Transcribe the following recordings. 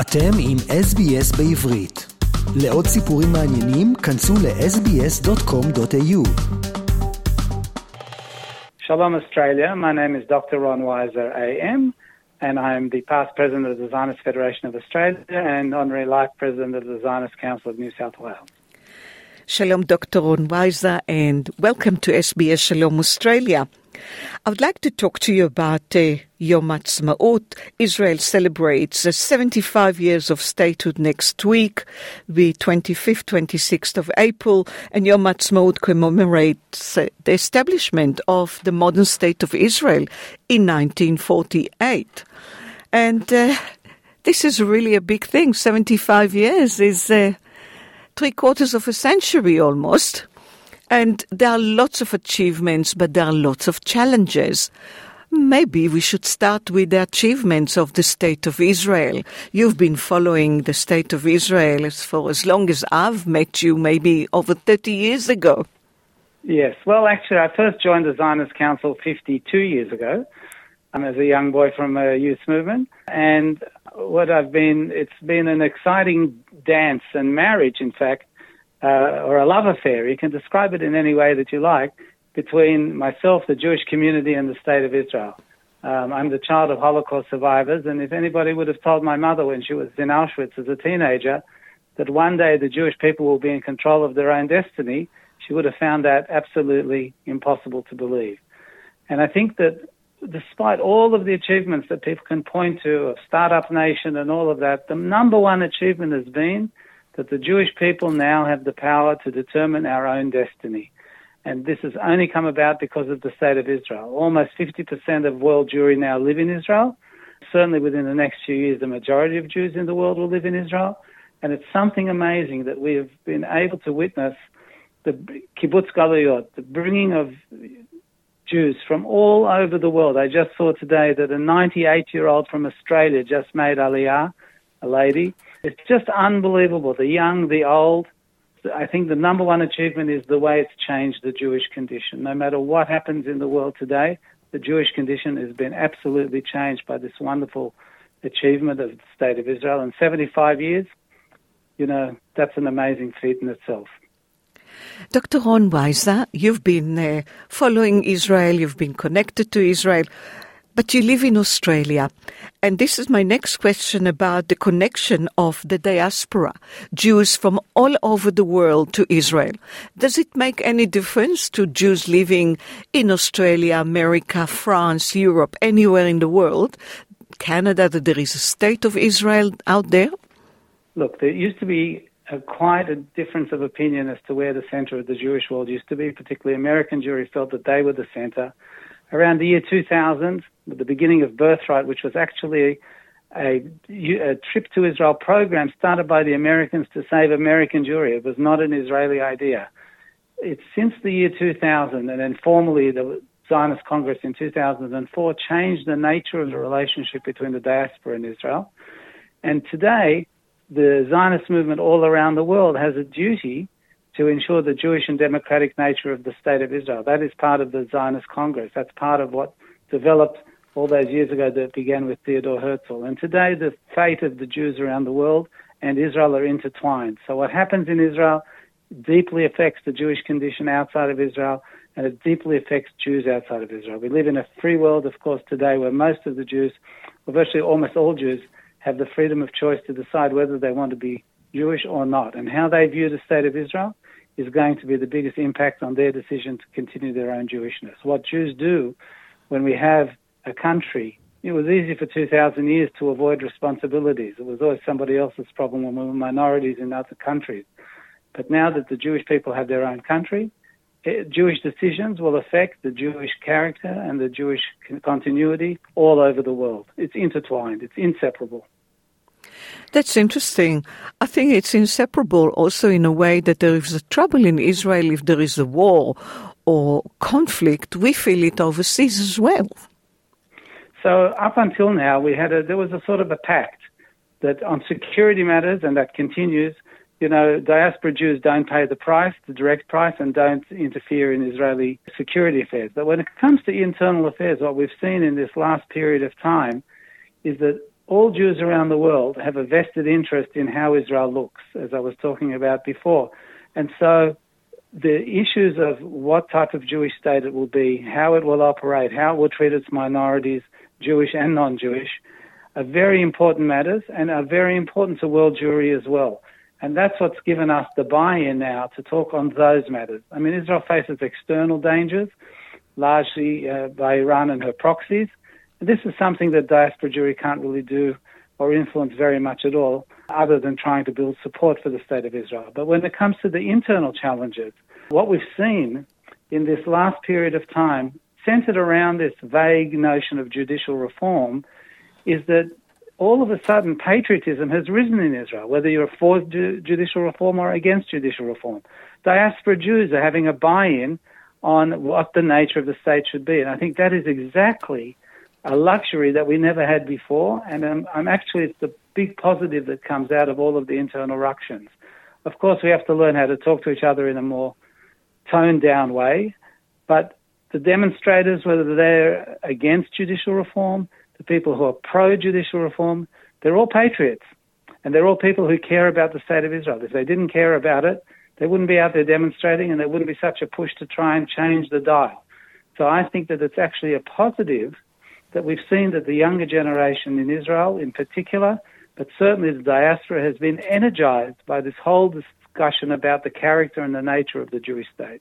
אתם עם SBS בעברית. לעוד סיפורים מעניינים, כנסו ל-sbs.com.au. Shalom Australia, my name is Dr. Ron Weiser AM and I'm the past president of the Zionist Federation of Australia and honorary life president of the Zionist Council of New South Wales. Shalom, Dr. Ron Weiser, and welcome to SBS Shalom Australia. I would like to talk to you about uh, Yom Ha'atzmaut. Israel celebrates uh, 75 years of statehood next week, the 25th, 26th of April, and Yom Ha'atzmaut commemorates uh, the establishment of the modern state of Israel in 1948. And uh, this is really a big thing. 75 years is uh, three quarters of a century almost. And there are lots of achievements, but there are lots of challenges. Maybe we should start with the achievements of the State of Israel. You've been following the State of Israel for as long as I've met you, maybe over 30 years ago. Yes, well, actually, I first joined the Zionist Council 52 years ago um, as a young boy from a youth movement. And what I've been, it's been an exciting dance and marriage, in fact, uh, or a love affair, you can describe it in any way that you like, between myself, the Jewish community, and the state of Israel. Um, I'm the child of Holocaust survivors, and if anybody would have told my mother when she was in Auschwitz as a teenager that one day the Jewish people will be in control of their own destiny, she would have found that absolutely impossible to believe. And I think that despite all of the achievements that people can point to of Startup Nation and all of that, the number one achievement has been that the Jewish people now have the power to determine our own destiny. And this has only come about because of the state of Israel. Almost 50% of world Jewry now live in Israel. Certainly within the next few years, the majority of Jews in the world will live in Israel. And it's something amazing that we have been able to witness the kibbutz galuyot, the bringing of Jews from all over the world. I just saw today that a 98 year old from Australia just made Aliyah, a lady. It's just unbelievable. The young, the old. I think the number one achievement is the way it's changed the Jewish condition. No matter what happens in the world today, the Jewish condition has been absolutely changed by this wonderful achievement of the State of Israel. In 75 years, you know, that's an amazing feat in itself. Dr. Ron Weiser, you've been uh, following Israel, you've been connected to Israel. But you live in Australia. And this is my next question about the connection of the diaspora, Jews from all over the world to Israel. Does it make any difference to Jews living in Australia, America, France, Europe, anywhere in the world, Canada, that there is a state of Israel out there? Look, there used to be quite a difference of opinion as to where the center of the Jewish world used to be, particularly American Jewry felt that they were the center. Around the year 2000, the beginning of Birthright, which was actually a, a, trip to Israel program started by the Americans to save American Jewry. It was not an Israeli idea. It's since the year 2000, and then formally the Zionist Congress in 2004 changed the nature of the relationship between the diaspora and Israel. And today, the Zionist movement all around the world has a duty to ensure the Jewish and democratic nature of the State of Israel. That is part of the Zionist Congress. That's part of what developed all those years ago that began with Theodore Herzl. And today, the fate of the Jews around the world and Israel are intertwined. So, what happens in Israel deeply affects the Jewish condition outside of Israel, and it deeply affects Jews outside of Israel. We live in a free world, of course, today where most of the Jews, or virtually almost all Jews, have the freedom of choice to decide whether they want to be Jewish or not. And how they view the state of Israel is going to be the biggest impact on their decision to continue their own Jewishness. What Jews do when we have a country. It was easy for 2,000 years to avoid responsibilities. It was always somebody else's problem when we were minorities in other countries. But now that the Jewish people have their own country, Uh, Jewish decisions will affect the Jewish character and the Jewish continuity all over the world. It's intertwined, it's inseparable. That's interesting. I think it's inseparable also in a way that there is a trouble in Israel if there is a war or conflict. We feel it overseas as well. So up until now, we had a there was a sort of a pact that on security matters, and that continues. You know, diaspora Jews don't pay the price, the direct price, and don't interfere in Israeli security affairs. But when it comes to internal affairs, what we've seen in this last period of time is that all Jews around the world have a vested interest in how Israel looks, as I was talking about before. And so the issues of what type of Jewish state it will be, how it will operate, how it will treat its minorities, Jewish and non Jewish, are very important matters and are very important to world Jewry as well. And that's what's given us the buy in now to talk on those matters. I mean, Israel faces external dangers, largely uh, by Iran and her proxies. And this is something that diaspora Jewry can't really do or influence very much at all, other than trying to build support for the state of Israel. But when it comes to the internal challenges, what we've seen in this last period of time, centered around this vague notion of judicial reform, is that all of a sudden patriotism has risen in Israel, whether you're for ju- judicial reform or against judicial reform. Diaspora Jews are having a buy in on what the nature of the state should be. And I think that is exactly a luxury that we never had before. And I'm, I'm actually, it's the big positive that comes out of all of the internal ructions. Of course, we have to learn how to talk to each other in a more toned down way. But the demonstrators, whether they're against judicial reform, the people who are pro judicial reform, they're all patriots. And they're all people who care about the state of Israel. If they didn't care about it, they wouldn't be out there demonstrating and there wouldn't be such a push to try and change the dial. So I think that it's actually a positive that we've seen that the younger generation in Israel in particular, but certainly the diaspora has been energized by this whole discussion about the character and the nature of the Jewish state.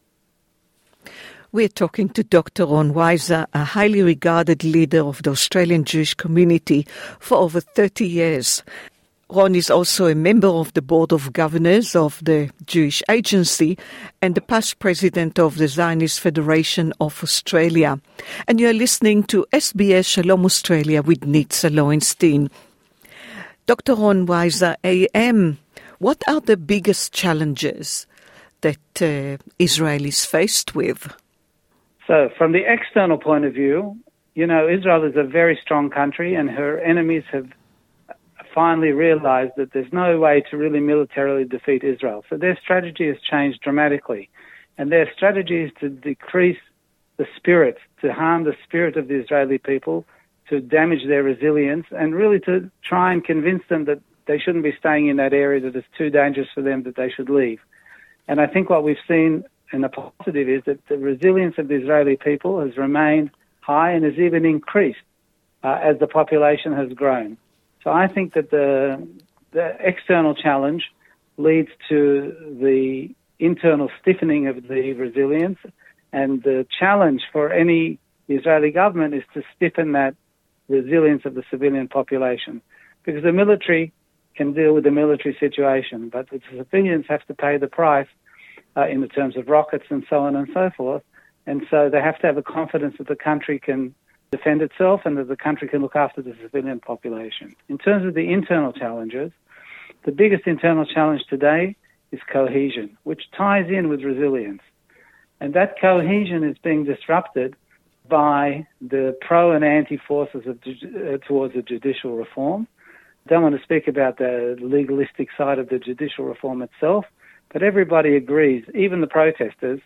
We're talking to Dr. Ron Weiser, a highly regarded leader of the Australian Jewish community for over 30 years. Ron is also a member of the Board of Governors of the Jewish Agency and the past president of the Zionist Federation of Australia. And you're listening to SBS Shalom Australia with Nitza Lowenstein. Dr. Ron Weiser, AM, what are the biggest challenges that uh, Israel is faced with? So, from the external point of view, you know, Israel is a very strong country, and her enemies have finally realized that there's no way to really militarily defeat Israel. So, their strategy has changed dramatically. And their strategy is to decrease the spirit, to harm the spirit of the Israeli people, to damage their resilience, and really to try and convince them that they shouldn't be staying in that area, that it's too dangerous for them, that they should leave. And I think what we've seen and the positive is that the resilience of the Israeli people has remained high and has even increased uh, as the population has grown. So I think that the, the external challenge leads to the internal stiffening of the resilience, and the challenge for any Israeli government is to stiffen that resilience of the civilian population, because the military can deal with the military situation, but the civilians have to pay the price uh, in the terms of rockets and so on and so forth. And so they have to have a confidence that the country can defend itself and that the country can look after the civilian population. In terms of the internal challenges, the biggest internal challenge today is cohesion, which ties in with resilience. And that cohesion is being disrupted by the pro and anti forces of, uh, towards the judicial reform. I don't want to speak about the legalistic side of the judicial reform itself, but everybody agrees, even the protesters,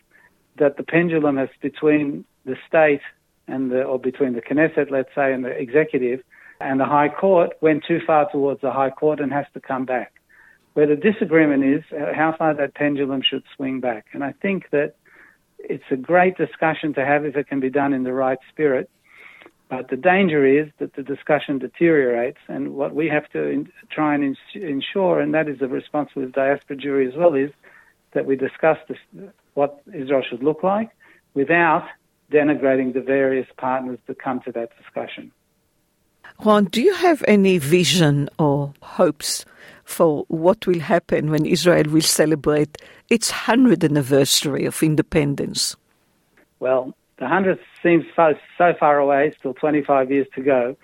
that the pendulum has between the state and the, or between the Knesset, let's say, and the executive and the High Court went too far towards the High Court and has to come back. Where the disagreement is uh, how far that pendulum should swing back. And I think that it's a great discussion to have if it can be done in the right spirit. But the danger is that the discussion deteriorates, and what we have to in, try and ins- ensure, and that is the responsibility of diaspora Jewry as well, is that we discuss this, what Israel should look like without denigrating the various partners that come to that discussion. Ron, do you have any vision or hopes for what will happen when Israel will celebrate its 100th anniversary of independence? Well, the 100th seems so, so far away, still 25 years to go.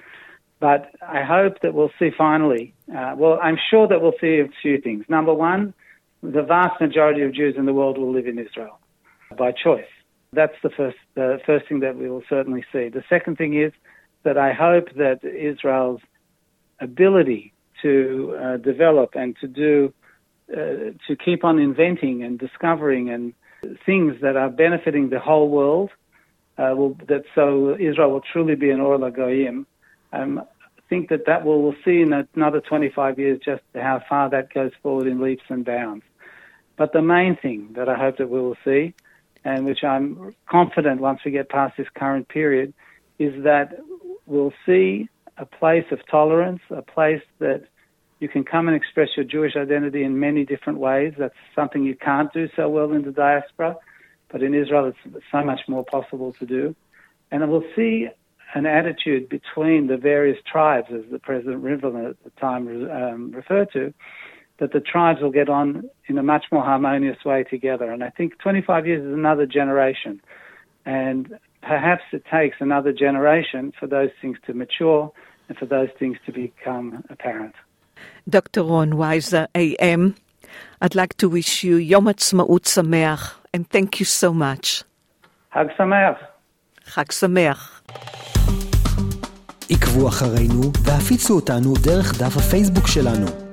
But I hope that we'll see finally, uh, well, I'm sure that we'll see a few things. Number one, the vast majority of Jews in the world will live in Israel by choice. That's the first, the first thing that we will certainly see. The second thing is that I hope that Israel's ability to uh, develop and to do, uh, to keep on inventing and discovering and things that are benefiting the whole world uh, will, that so Israel will truly be an Or LaGoyim. I'm think that that will, we'll see in another 25 years just how far that goes forward in leaps and bounds. But the main thing that I hope that we will see, and which I'm confident once we get past this current period, is that we'll see a place of tolerance, a place that you can come and express your Jewish identity in many different ways. That's something you can't do so well in the diaspora, but in Israel it's so much more possible to do. And we'll see an attitude between the various tribes, as the President Rivlin at the time um, referred to, that the tribes will get on in a much more harmonious way together. And I think 25 years is another generation. And perhaps it takes another generation for those things to mature and for those things to become apparent. Dr. Ron Weiser, AM, I'd like to wish you Yom Ha'atzmaut Sameach, and thank you so much. Chag Sameach. Chag Sameach. עקבו אחרינו והפיצו אותנו דרך דף הפייסבוק שלנו.